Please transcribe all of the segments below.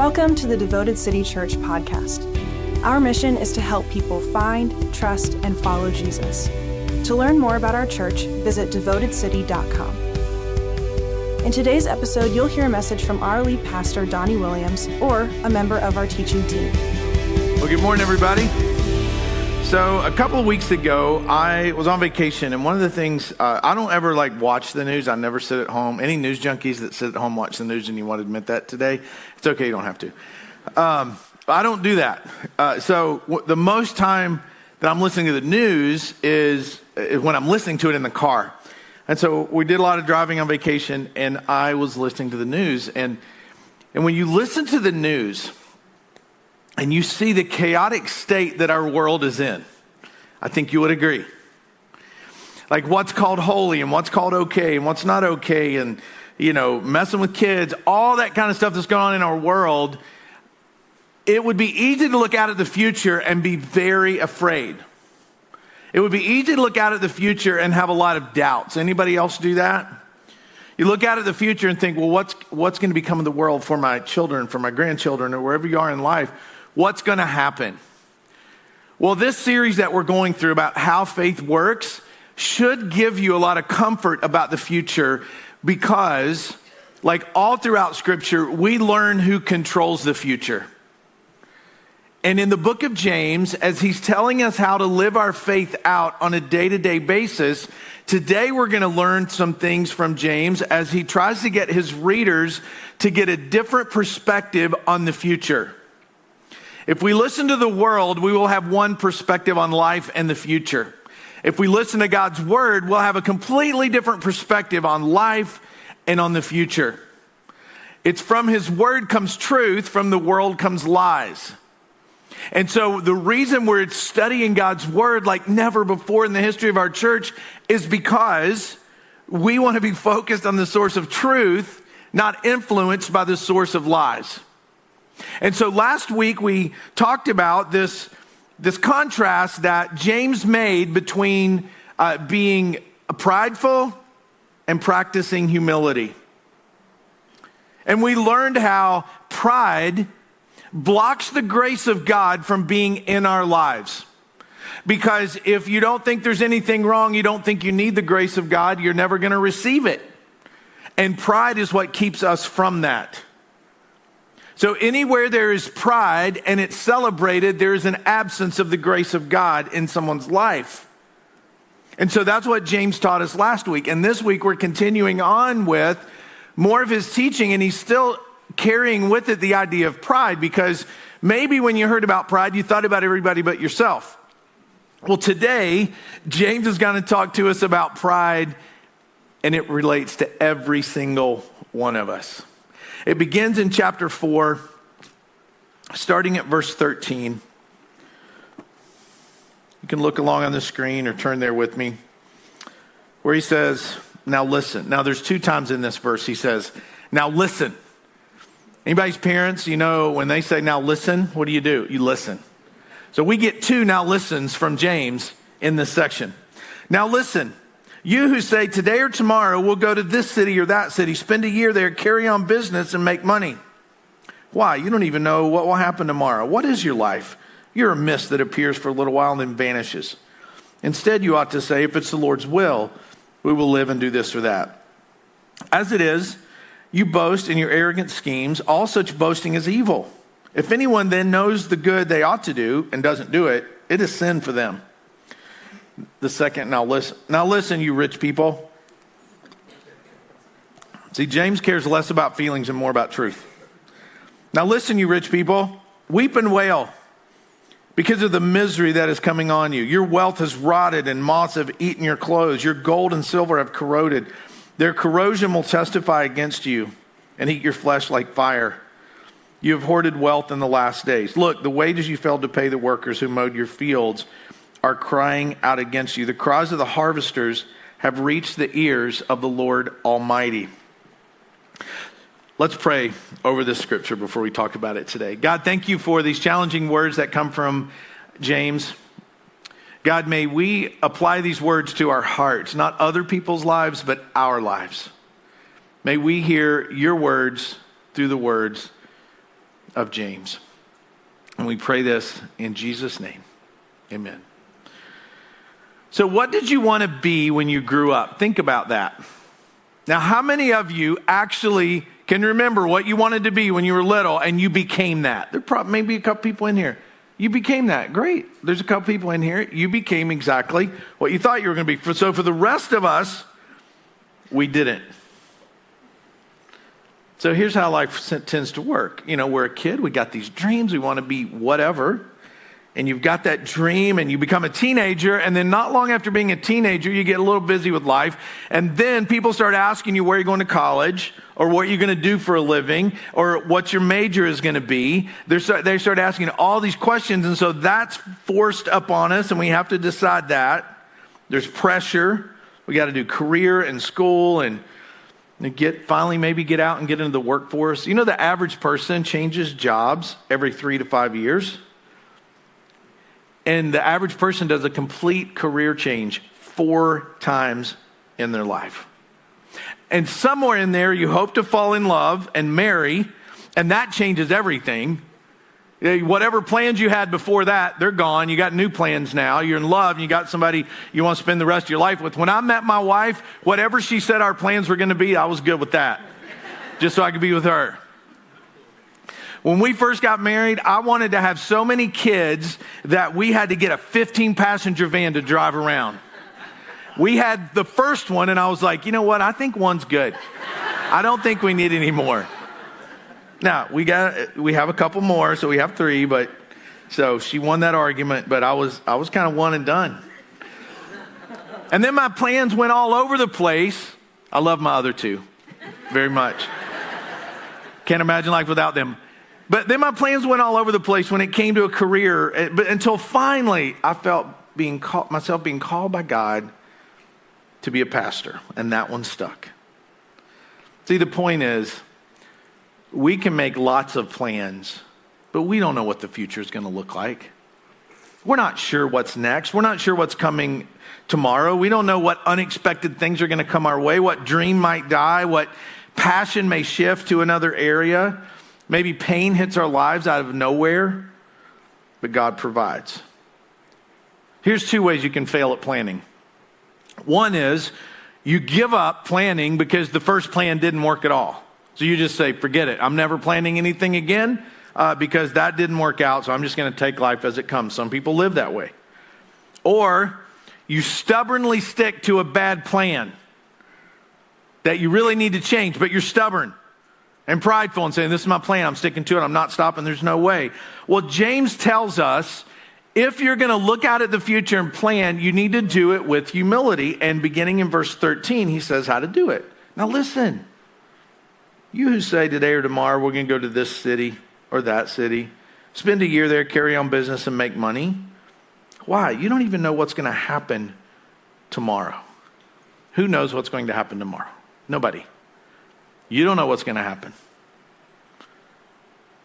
Welcome to the Devoted City Church podcast. Our mission is to help people find, trust, and follow Jesus. To learn more about our church, visit devotedcity.com. In today's episode, you'll hear a message from our lead pastor, Donnie Williams, or a member of our teaching team. Well, good morning, everybody. So, a couple of weeks ago, I was on vacation, and one of the things uh, I don't ever like watch the news. I never sit at home. Any news junkies that sit at home watch the news and you want to admit that today, it's okay. You don't have to. Um, I don't do that. Uh, so, w- the most time that I'm listening to the news is, is when I'm listening to it in the car. And so, we did a lot of driving on vacation, and I was listening to the news. And and when you listen to the news and you see the chaotic state that our world is in, I think you would agree. Like what's called holy and what's called okay and what's not okay, and you know, messing with kids, all that kind of stuff that's going on in our world, it would be easy to look out at the future and be very afraid. It would be easy to look out at the future and have a lot of doubts. Anybody else do that? You look out at the future and think, well, what's, what's going to become of the world for my children, for my grandchildren, or wherever you are in life? What's going to happen? Well, this series that we're going through about how faith works should give you a lot of comfort about the future because, like all throughout Scripture, we learn who controls the future. And in the book of James, as he's telling us how to live our faith out on a day to day basis, today we're going to learn some things from James as he tries to get his readers to get a different perspective on the future. If we listen to the world, we will have one perspective on life and the future. If we listen to God's word, we'll have a completely different perspective on life and on the future. It's from his word comes truth, from the world comes lies. And so the reason we're studying God's word like never before in the history of our church is because we want to be focused on the source of truth, not influenced by the source of lies. And so last week we talked about this, this contrast that James made between uh, being prideful and practicing humility. And we learned how pride blocks the grace of God from being in our lives. Because if you don't think there's anything wrong, you don't think you need the grace of God, you're never going to receive it. And pride is what keeps us from that. So, anywhere there is pride and it's celebrated, there is an absence of the grace of God in someone's life. And so that's what James taught us last week. And this week we're continuing on with more of his teaching, and he's still carrying with it the idea of pride because maybe when you heard about pride, you thought about everybody but yourself. Well, today, James is going to talk to us about pride, and it relates to every single one of us. It begins in chapter 4, starting at verse 13. You can look along on the screen or turn there with me, where he says, Now listen. Now, there's two times in this verse he says, Now listen. Anybody's parents, you know, when they say, Now listen, what do you do? You listen. So we get two now listens from James in this section. Now listen. You who say today or tomorrow we'll go to this city or that city, spend a year there, carry on business, and make money. Why? You don't even know what will happen tomorrow. What is your life? You're a mist that appears for a little while and then vanishes. Instead, you ought to say, if it's the Lord's will, we will live and do this or that. As it is, you boast in your arrogant schemes. All such boasting is evil. If anyone then knows the good they ought to do and doesn't do it, it is sin for them the second. Now listen, now listen, you rich people. See, James cares less about feelings and more about truth. Now listen, you rich people, weep and wail because of the misery that is coming on you. Your wealth has rotted and moths have eaten your clothes. Your gold and silver have corroded. Their corrosion will testify against you and eat your flesh like fire. You have hoarded wealth in the last days. Look, the wages you failed to pay the workers who mowed your fields are crying out against you. The cries of the harvesters have reached the ears of the Lord Almighty. Let's pray over this scripture before we talk about it today. God, thank you for these challenging words that come from James. God, may we apply these words to our hearts, not other people's lives, but our lives. May we hear your words through the words of James. And we pray this in Jesus' name. Amen. So, what did you want to be when you grew up? Think about that. Now, how many of you actually can remember what you wanted to be when you were little and you became that? There probably maybe a couple people in here. You became that. Great. There's a couple people in here. You became exactly what you thought you were going to be. So, for the rest of us, we didn't. So here's how life tends to work. You know, we're a kid, we got these dreams, we want to be whatever. And you've got that dream, and you become a teenager, and then not long after being a teenager, you get a little busy with life. And then people start asking you where you're going to college, or what you're going to do for a living, or what your major is going to be. They're, they start asking all these questions, and so that's forced upon us, and we have to decide that. There's pressure. We got to do career and school and get finally maybe get out and get into the workforce. You know, the average person changes jobs every three to five years. And the average person does a complete career change four times in their life. And somewhere in there, you hope to fall in love and marry, and that changes everything. Whatever plans you had before that, they're gone. You got new plans now. You're in love and you got somebody you want to spend the rest of your life with. When I met my wife, whatever she said our plans were going to be, I was good with that, just so I could be with her. When we first got married, I wanted to have so many kids that we had to get a 15 passenger van to drive around. We had the first one, and I was like, you know what? I think one's good. I don't think we need any more. Now we got we have a couple more, so we have three. But so she won that argument, but I was I was kind of one and done. And then my plans went all over the place. I love my other two very much. Can't imagine life without them. But then my plans went all over the place when it came to a career. Eh, but until finally, I felt being myself being called by God to be a pastor, and that one stuck. See, the point is we can make lots of plans, but we don't know what the future is going to look like. We're not sure what's next. We're not sure what's coming tomorrow. We don't know what unexpected things are going to come our way, what dream might die, what passion may shift to another area. Maybe pain hits our lives out of nowhere, but God provides. Here's two ways you can fail at planning. One is you give up planning because the first plan didn't work at all. So you just say, forget it. I'm never planning anything again uh, because that didn't work out. So I'm just going to take life as it comes. Some people live that way. Or you stubbornly stick to a bad plan that you really need to change, but you're stubborn and prideful and saying, This is my plan. I'm sticking to it. I'm not stopping. There's no way. Well, James tells us if you're going to look out at the future and plan, you need to do it with humility. And beginning in verse 13, he says how to do it. Now, listen. You who say today or tomorrow we're going to go to this city or that city, spend a year there, carry on business, and make money. Why? You don't even know what's going to happen tomorrow. Who knows what's going to happen tomorrow? Nobody. You don't know what's going to happen.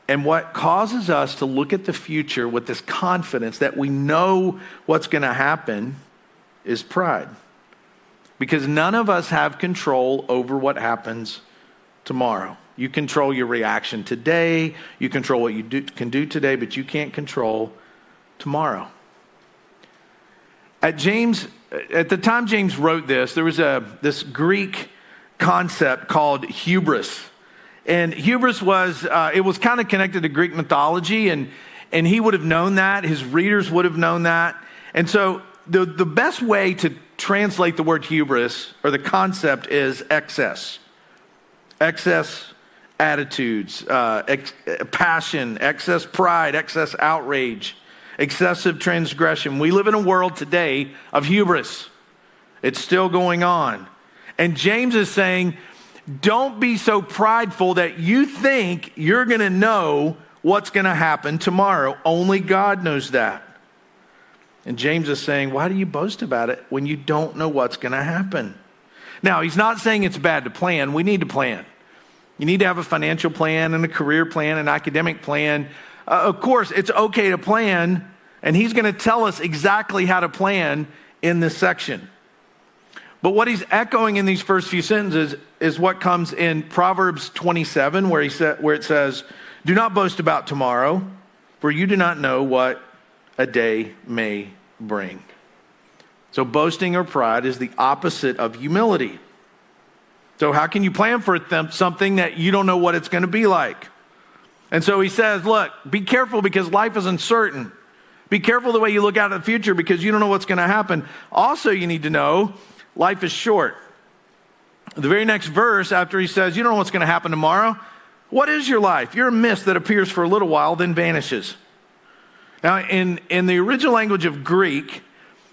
And what causes us to look at the future with this confidence that we know what's going to happen is pride. Because none of us have control over what happens tomorrow. You control your reaction today, you control what you do, can do today, but you can't control tomorrow. At James, at the time James wrote this, there was a this Greek concept called hubris. And hubris was, uh, it was kind of connected to Greek mythology, and, and he would have known that. His readers would have known that. And so the, the best way to translate the word hubris or the concept is excess excess attitudes, uh, ex- passion, excess pride, excess outrage, excessive transgression. We live in a world today of hubris. It's still going on. And James is saying, don't be so prideful that you think you're going to know what's going to happen tomorrow. Only God knows that. And James is saying, why do you boast about it when you don't know what's going to happen? Now, he's not saying it's bad to plan. We need to plan. You need to have a financial plan and a career plan, an academic plan. Uh, of course, it's okay to plan, and he's going to tell us exactly how to plan in this section. But what he's echoing in these first few sentences is what comes in Proverbs 27, where, he sa- where it says, Do not boast about tomorrow, for you do not know what a day may bring. So, boasting or pride is the opposite of humility. So, how can you plan for something that you don't know what it's going to be like? And so he says, Look, be careful because life is uncertain. Be careful the way you look out at the future because you don't know what's going to happen. Also, you need to know life is short. The very next verse, after he says, You don't know what's going to happen tomorrow, what is your life? You're a mist that appears for a little while, then vanishes. Now, in, in the original language of Greek,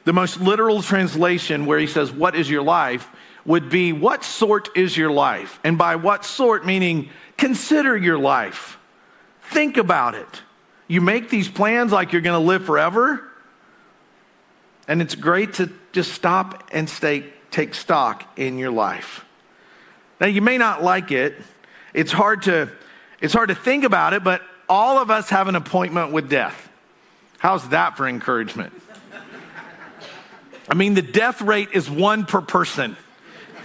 the most literal translation, where he says, What is your life? would be, What sort is your life? And by what sort, meaning, consider your life. Think about it. You make these plans like you're going to live forever. And it's great to just stop and stay, take stock in your life. Now, you may not like it. It's hard to, it's hard to think about it, but all of us have an appointment with death. How's that for encouragement? I mean, the death rate is one per person.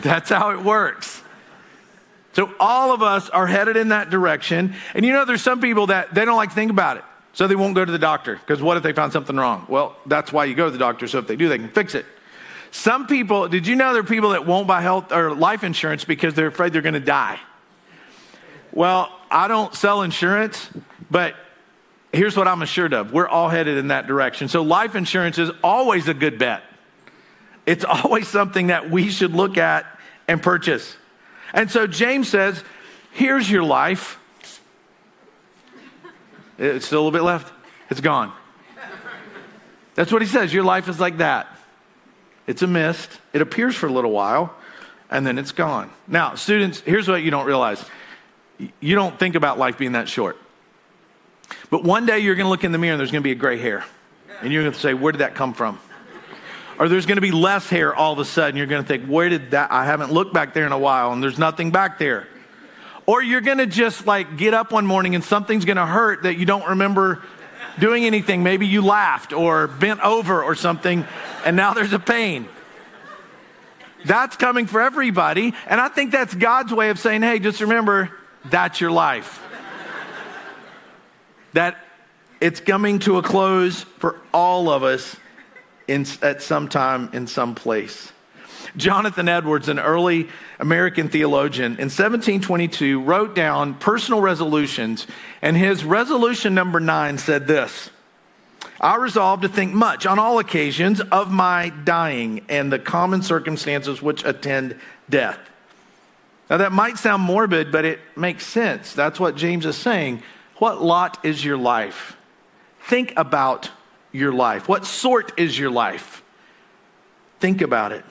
That's how it works. So all of us are headed in that direction. And you know, there's some people that they don't like to think about it. So they won't go to the doctor. Because what if they found something wrong? Well, that's why you go to the doctor. So if they do, they can fix it. Some people, did you know there are people that won't buy health or life insurance because they're afraid they're going to die? Well, I don't sell insurance, but here's what I'm assured of. We're all headed in that direction. So life insurance is always a good bet. It's always something that we should look at and purchase. And so James says, Here's your life. It's still a little bit left. It's gone. That's what he says. Your life is like that. It's a mist. It appears for a little while, and then it's gone. Now, students, here's what you don't realize you don't think about life being that short. But one day you're going to look in the mirror and there's going to be a gray hair. And you're going to say, Where did that come from? or there's going to be less hair all of a sudden. You're going to think, where did that? I haven't looked back there in a while and there's nothing back there. Or you're going to just like get up one morning and something's going to hurt that you don't remember doing anything. Maybe you laughed or bent over or something and now there's a pain. That's coming for everybody. And I think that's God's way of saying, hey, just remember, that's your life. that it's coming to a close for all of us in, at some time in some place. Jonathan Edwards, an early American theologian, in 1722 wrote down personal resolutions, and his resolution number nine said this I resolve to think much on all occasions of my dying and the common circumstances which attend death. Now, that might sound morbid, but it makes sense. That's what James is saying. What lot is your life? Think about your life? What sort is your life? Think about it.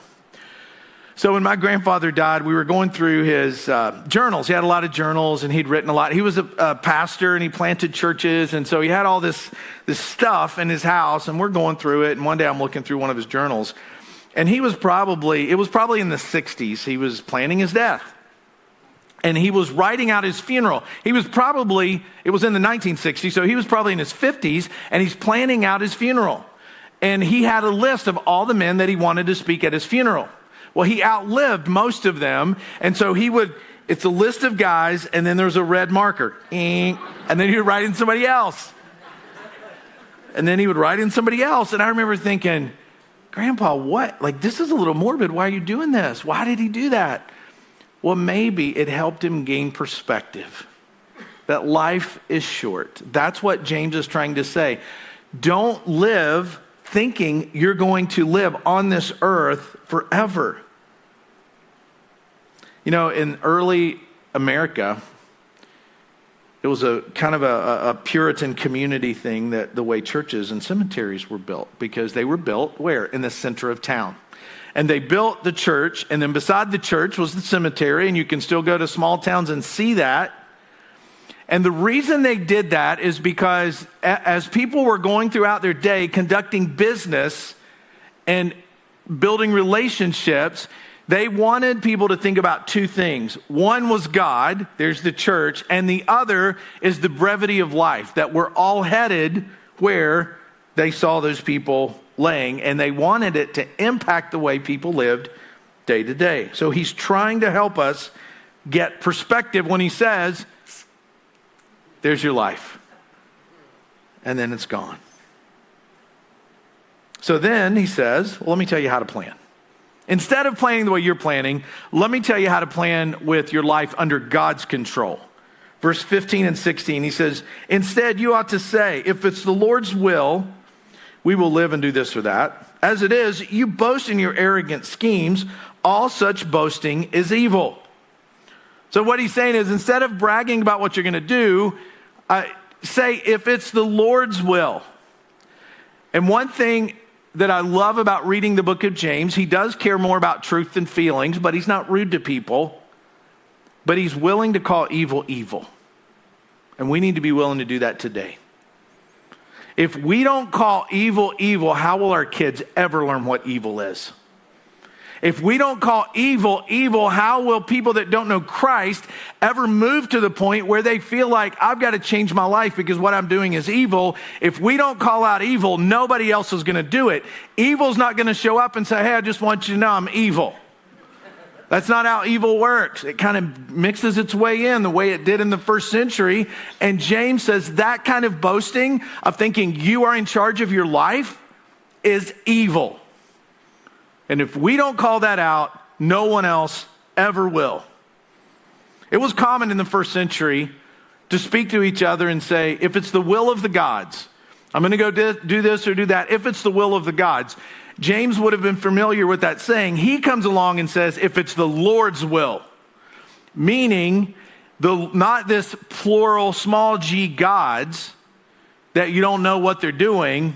So, when my grandfather died, we were going through his uh, journals. He had a lot of journals and he'd written a lot. He was a, a, pastor and he planted churches. And so he had all this, this stuff in his house. And we're going through it. And one day I'm looking through one of his journals. And he was probably, it was probably in the 60s. He was planning his death and he was writing out his funeral. He was probably, it was in the 1960s, so he was probably in his 50s, and he's planning out his funeral. And he had a list of all the men that he wanted to speak at his funeral. Well, he outlived most of them, and so he would, it's a list of guys, and then there's a red marker, and then he would write in somebody else. And then he would write in somebody else, and I remember thinking, Grandpa, what? Like, this is a little morbid. Why are you doing this? Why did he do that? Well, maybe it helped him gain perspective that life is short. That's what James is trying to say. Don't live thinking you're going to live on this earth forever. You know, in early America, it was a kind of a, a, Puritan community thing that the way churches and cemeteries were built because they were built where? In the center of town and they built the church, and then beside the church was the cemetery, and you can still go to small towns and see that. And the reason they did that is because as people were going throughout their day conducting business and building relationships, they wanted people to think about two things. One was God, there's the church, and the other is the brevity of life, that we're all headed where they saw those people laying, and they wanted it to impact the way people lived day to day. So he's trying to help us get perspective when he says, There's your life. And then it's gone. So then he says, Well, let me tell you how to plan. Instead of planning the way you're planning, let me tell you how to plan with your life under God's control. Verse 15 and 16, he says, Instead, you ought to say, If it's the Lord's will, we will live and do this or that. As it is, you boast in your arrogant schemes. All such boasting is evil. So, what he's saying is instead of bragging about what you're going to do, uh, say, if it's the Lord's will. And one thing that I love about reading the book of James, he does care more about truth than feelings, but he's not rude to people. But he's willing to call evil evil. And we need to be willing to do that today. If we don't call evil evil, how will our kids ever learn what evil is? If we don't call evil evil, how will people that don't know Christ ever move to the point where they feel like I've got to change my life because what I'm doing is evil? If we don't call out evil, nobody else is going to do it. Evil's not going to show up and say, Hey, I just want you to know I'm evil. That's not how evil works. It kind of mixes its way in the way it did in the first century. And James says that kind of boasting of thinking you are in charge of your life is evil. And if we don't call that out, no one else ever will. It was common in the first century to speak to each other and say, if it's the will of the gods, I'm going to go do this or do that. If it's the will of the gods, James would have been familiar with that saying. He comes along and says, if it's the Lord's will, meaning the, not this plural small g gods that you don't know what they're doing,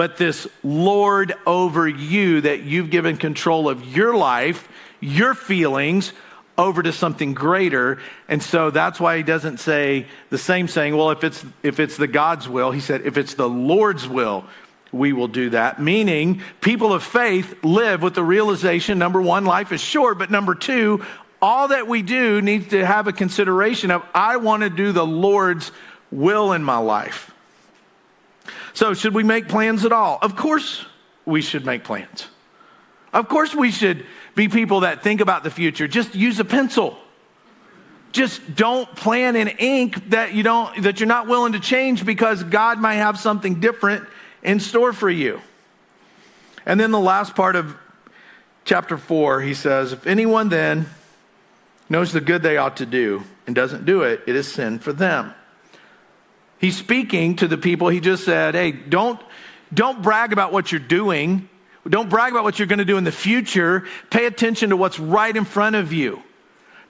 but this Lord over you that you've given control of your life, your feelings, over to something greater. And so that's why he doesn't say the same saying, well, if it's if it's the God's will, he said, if it's the Lord's will, we will do that. Meaning, people of faith live with the realization number one, life is short, but number two, all that we do needs to have a consideration of I want to do the Lord's will in my life. So, should we make plans at all? Of course, we should make plans. Of course, we should be people that think about the future. Just use a pencil. Just don't plan in ink that you don't that you're not willing to change because God might have something different in store for you. And then the last part of chapter 4, he says, if anyone then knows the good they ought to do and doesn't do it, it is sin for them. He's speaking to the people. He just said, hey, don't, don't brag about what you're doing. Don't brag about what you're going to do in the future. Pay attention to what's right in front of you.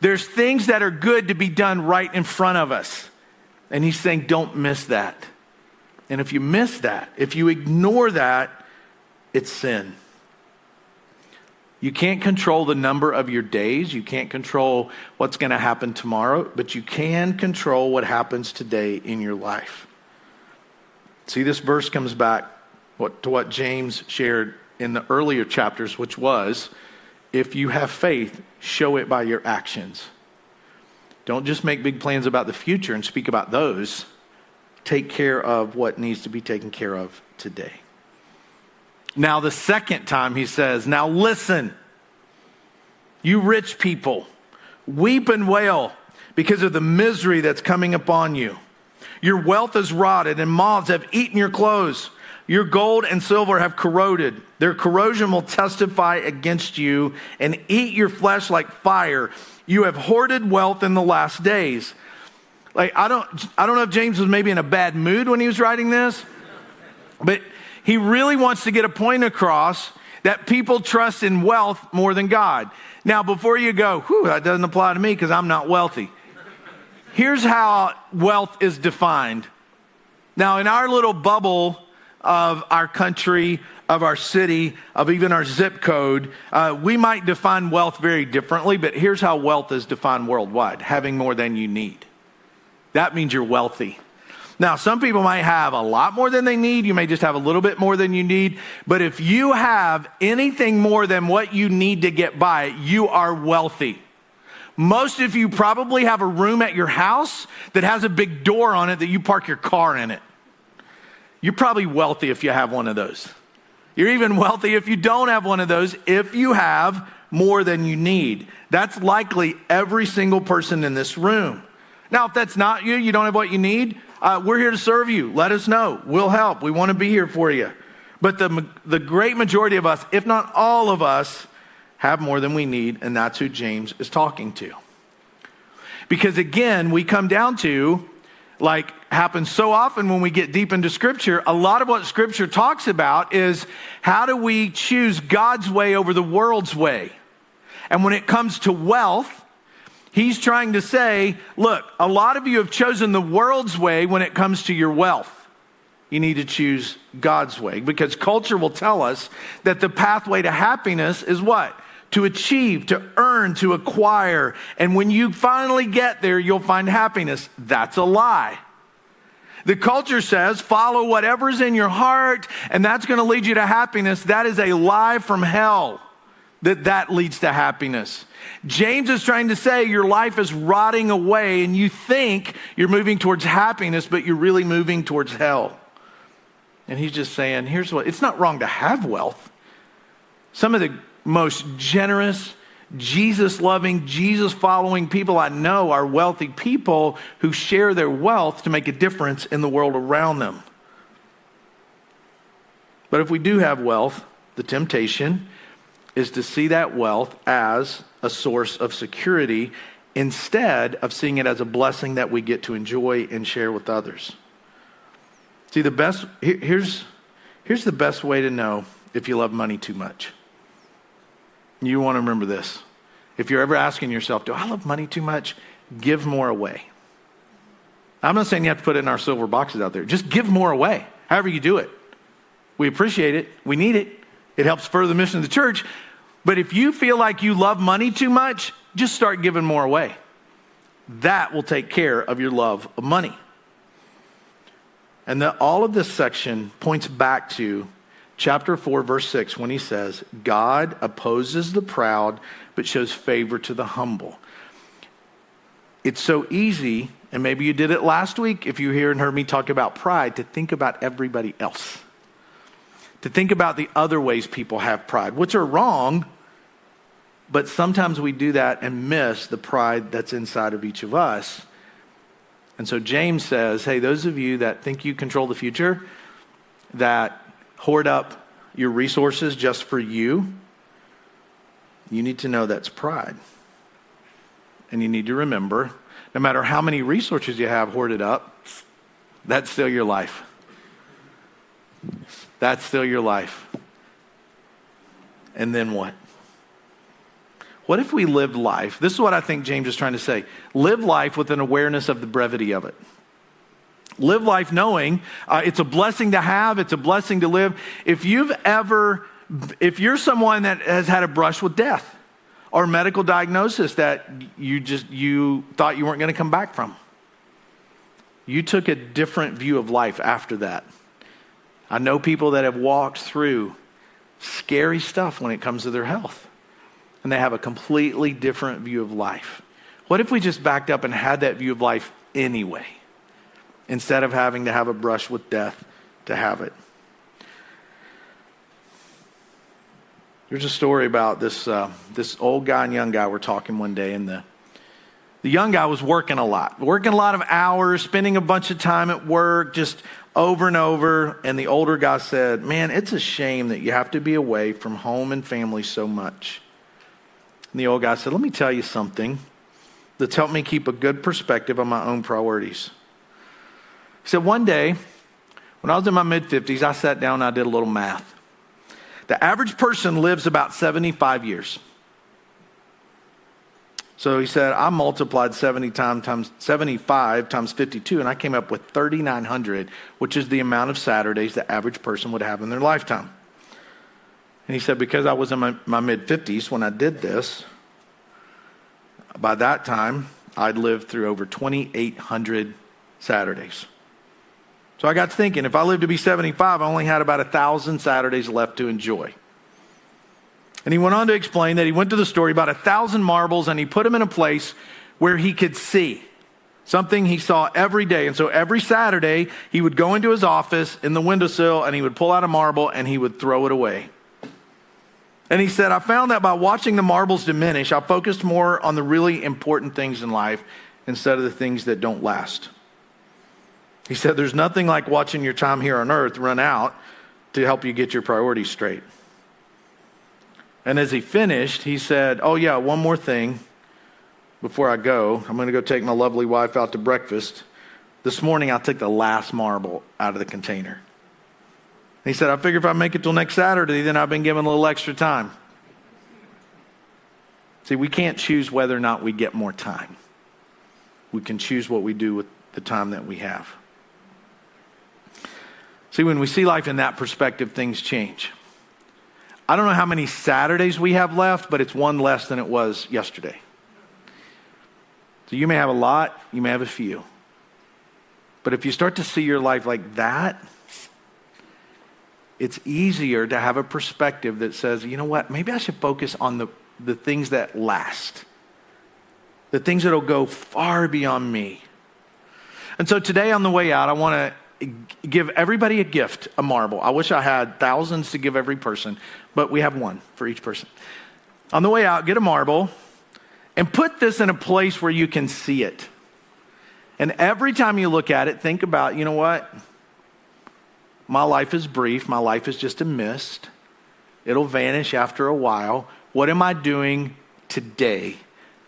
There's things that are good to be done right in front of us. And he's saying, don't miss that. And if you miss that, if you ignore that, it's sin. You can't control the number of your days. You can't control what's going to happen tomorrow, but you can control what happens today in your life. See, this verse comes back to what James shared in the earlier chapters, which was if you have faith, show it by your actions. Don't just make big plans about the future and speak about those. Take care of what needs to be taken care of today. Now, the second time he says, Now listen, you rich people, weep and wail because of the misery that's coming upon you. Your wealth is rotted, and moths have eaten your clothes. Your gold and silver have corroded. Their corrosion will testify against you and eat your flesh like fire. You have hoarded wealth in the last days. Like I don't I don't know if James was maybe in a bad mood when he was writing this, but he really wants to get a point across that people trust in wealth more than God. Now, before you go, whew, that doesn't apply to me because I'm not wealthy. Here's how wealth is defined. Now, in our little bubble of our country, of our city, of even our zip code, uh, we might define wealth very differently, but here's how wealth is defined worldwide having more than you need. That means you're wealthy. Now, some people might have a lot more than they need. You may just have a little bit more than you need. But if you have anything more than what you need to get by, you are wealthy. Most of you probably have a room at your house that has a big door on it that you park your car in it. You're probably wealthy if you have one of those. You're even wealthy if you don't have one of those, if you have more than you need. That's likely every single person in this room. Now, if that's not you, you don't have what you need, uh, we're here to serve you. Let us know. We'll help. We want to be here for you. But the, the great majority of us, if not all of us, have more than we need, and that's who James is talking to. Because again, we come down to, like happens so often when we get deep into Scripture, a lot of what Scripture talks about is how do we choose God's way over the world's way? And when it comes to wealth, he's trying to say, look, a lot of you have chosen the world's way when it comes to your wealth. You need to choose God's way because culture will tell us that the pathway to happiness is what? to achieve, to earn, to acquire. And when you finally get there, you'll find happiness. That's a lie. The culture says follow whatever's in your heart, and that's going to lead you to happiness. That is a lie from hell that that leads to happiness. James is trying to say your life is rotting away and you think you're moving towards happiness, but you're really moving towards hell. And he's just saying, here's what it's not wrong to have wealth. Some of the most generous, Jesus loving, Jesus following people I know are wealthy people who share their wealth to make a difference in the world around them. But if we do have wealth, the temptation is to see that wealth as a source of security instead of seeing it as a blessing that we get to enjoy and share with others. See, the best, here's, here's the best way to know if you love money too much. You want to remember this. If you're ever asking yourself, do I love money too much? Give more away. I'm not saying you have to put it in our silver boxes out there. Just give more away, however you do it. We appreciate it. We need it. It helps further the mission of the church. But if you feel like you love money too much, just start giving more away. That will take care of your love of money. And the, all of this section points back to chapter 4, verse 6, when he says, God opposes the proud, but shows favor to the humble. It's so easy, and maybe you did it last week if you hear and heard me talk about pride, to think about everybody else. To think about the other ways people have pride, which are wrong, but sometimes we do that and miss the pride that's inside of each of us. And so James says, hey, those of you that think you control the future, that hoard up your resources just for you, you need to know that's pride. And you need to remember no matter how many resources you have hoarded up, that's still your life. That's still your life. And then what? What if we lived life? This is what I think James is trying to say. Live life with an awareness of the brevity of it. Live life knowing uh, it's a blessing to have, it's a blessing to live. If you've ever, if you're someone that has had a brush with death or medical diagnosis that you just, you thought you weren't going to come back from, you took a different view of life after that. I know people that have walked through scary stuff when it comes to their health, and they have a completely different view of life. What if we just backed up and had that view of life anyway? instead of having to have a brush with death to have it. There's a story about this, uh, this old guy and young guy were talking one day, and the, the young guy was working a lot, working a lot of hours, spending a bunch of time at work, just over and over. And the older guy said, Man, it's a shame that you have to be away from home and family so much. And the old guy said, Let me tell you something that's helped me keep a good perspective on my own priorities. He said, One day, when I was in my mid 50s, I sat down and I did a little math. The average person lives about 75 years. So he said, I multiplied 70 times, times 75 times 52, and I came up with 3,900, which is the amount of Saturdays the average person would have in their lifetime. And he said, because I was in my, my mid 50s when I did this, by that time, I'd lived through over 2,800 Saturdays. So I got thinking, if I lived to be 75, I only had about a thousand Saturdays left to enjoy. And he went on to explain that he went to the store, he bought a thousand marbles, and he put them in a place where he could see something he saw every day. And so every Saturday, he would go into his office in the windowsill and he would pull out a marble and he would throw it away. And he said, I found that by watching the marbles diminish, I focused more on the really important things in life instead of the things that don't last. He said, There's nothing like watching your time here on earth run out to help you get your priorities straight. And as he finished, he said, Oh, yeah, one more thing before I go. I'm going to go take my lovely wife out to breakfast. This morning, I took the last marble out of the container. He said, I figure if I make it till next Saturday, then I've been given a little extra time. See, we can't choose whether or not we get more time. We can choose what we do with the time that we have. See, when we see life in that perspective, things change. I don't know how many Saturdays we have left, but it's one less than it was yesterday. So you may have a lot, you may have a few. But if you start to see your life like that, it's easier to have a perspective that says, you know what, maybe I should focus on the, the things that last, the things that will go far beyond me. And so today on the way out, I want to give everybody a gift, a marble. I wish I had thousands to give every person, but we have one for each person. On the way out, get a marble and put this in a place where you can see it. And every time you look at it, think about, you know what? My life is brief. My life is just a mist. It'll vanish after a while. What am I doing today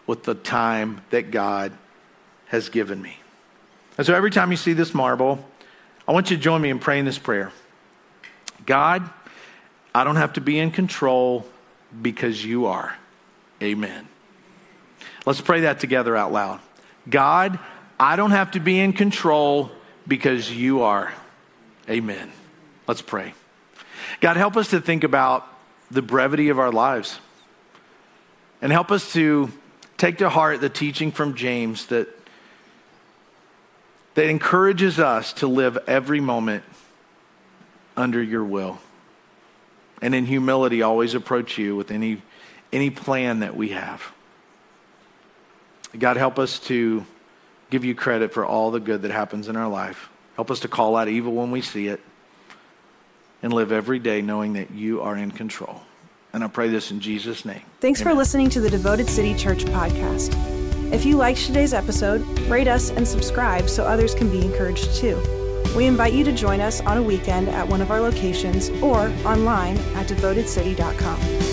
with the time that God has given me? And so every time you see this marble, I want you to join me in praying this prayer God, I don't have to be in control because you are. Amen. Let's pray that together out loud. God, I don't have to be in control because you are. Amen. Let's pray. God, help us to think about the brevity of our lives and help us to take to heart the teaching from James that, that encourages us to live every moment under your will and in humility always approach you with any, any plan that we have. God, help us to give you credit for all the good that happens in our life. Help us to call out evil when we see it and live every day knowing that you are in control. And I pray this in Jesus' name. Thanks Amen. for listening to the Devoted City Church podcast. If you liked today's episode, rate us and subscribe so others can be encouraged too. We invite you to join us on a weekend at one of our locations or online at devotedcity.com.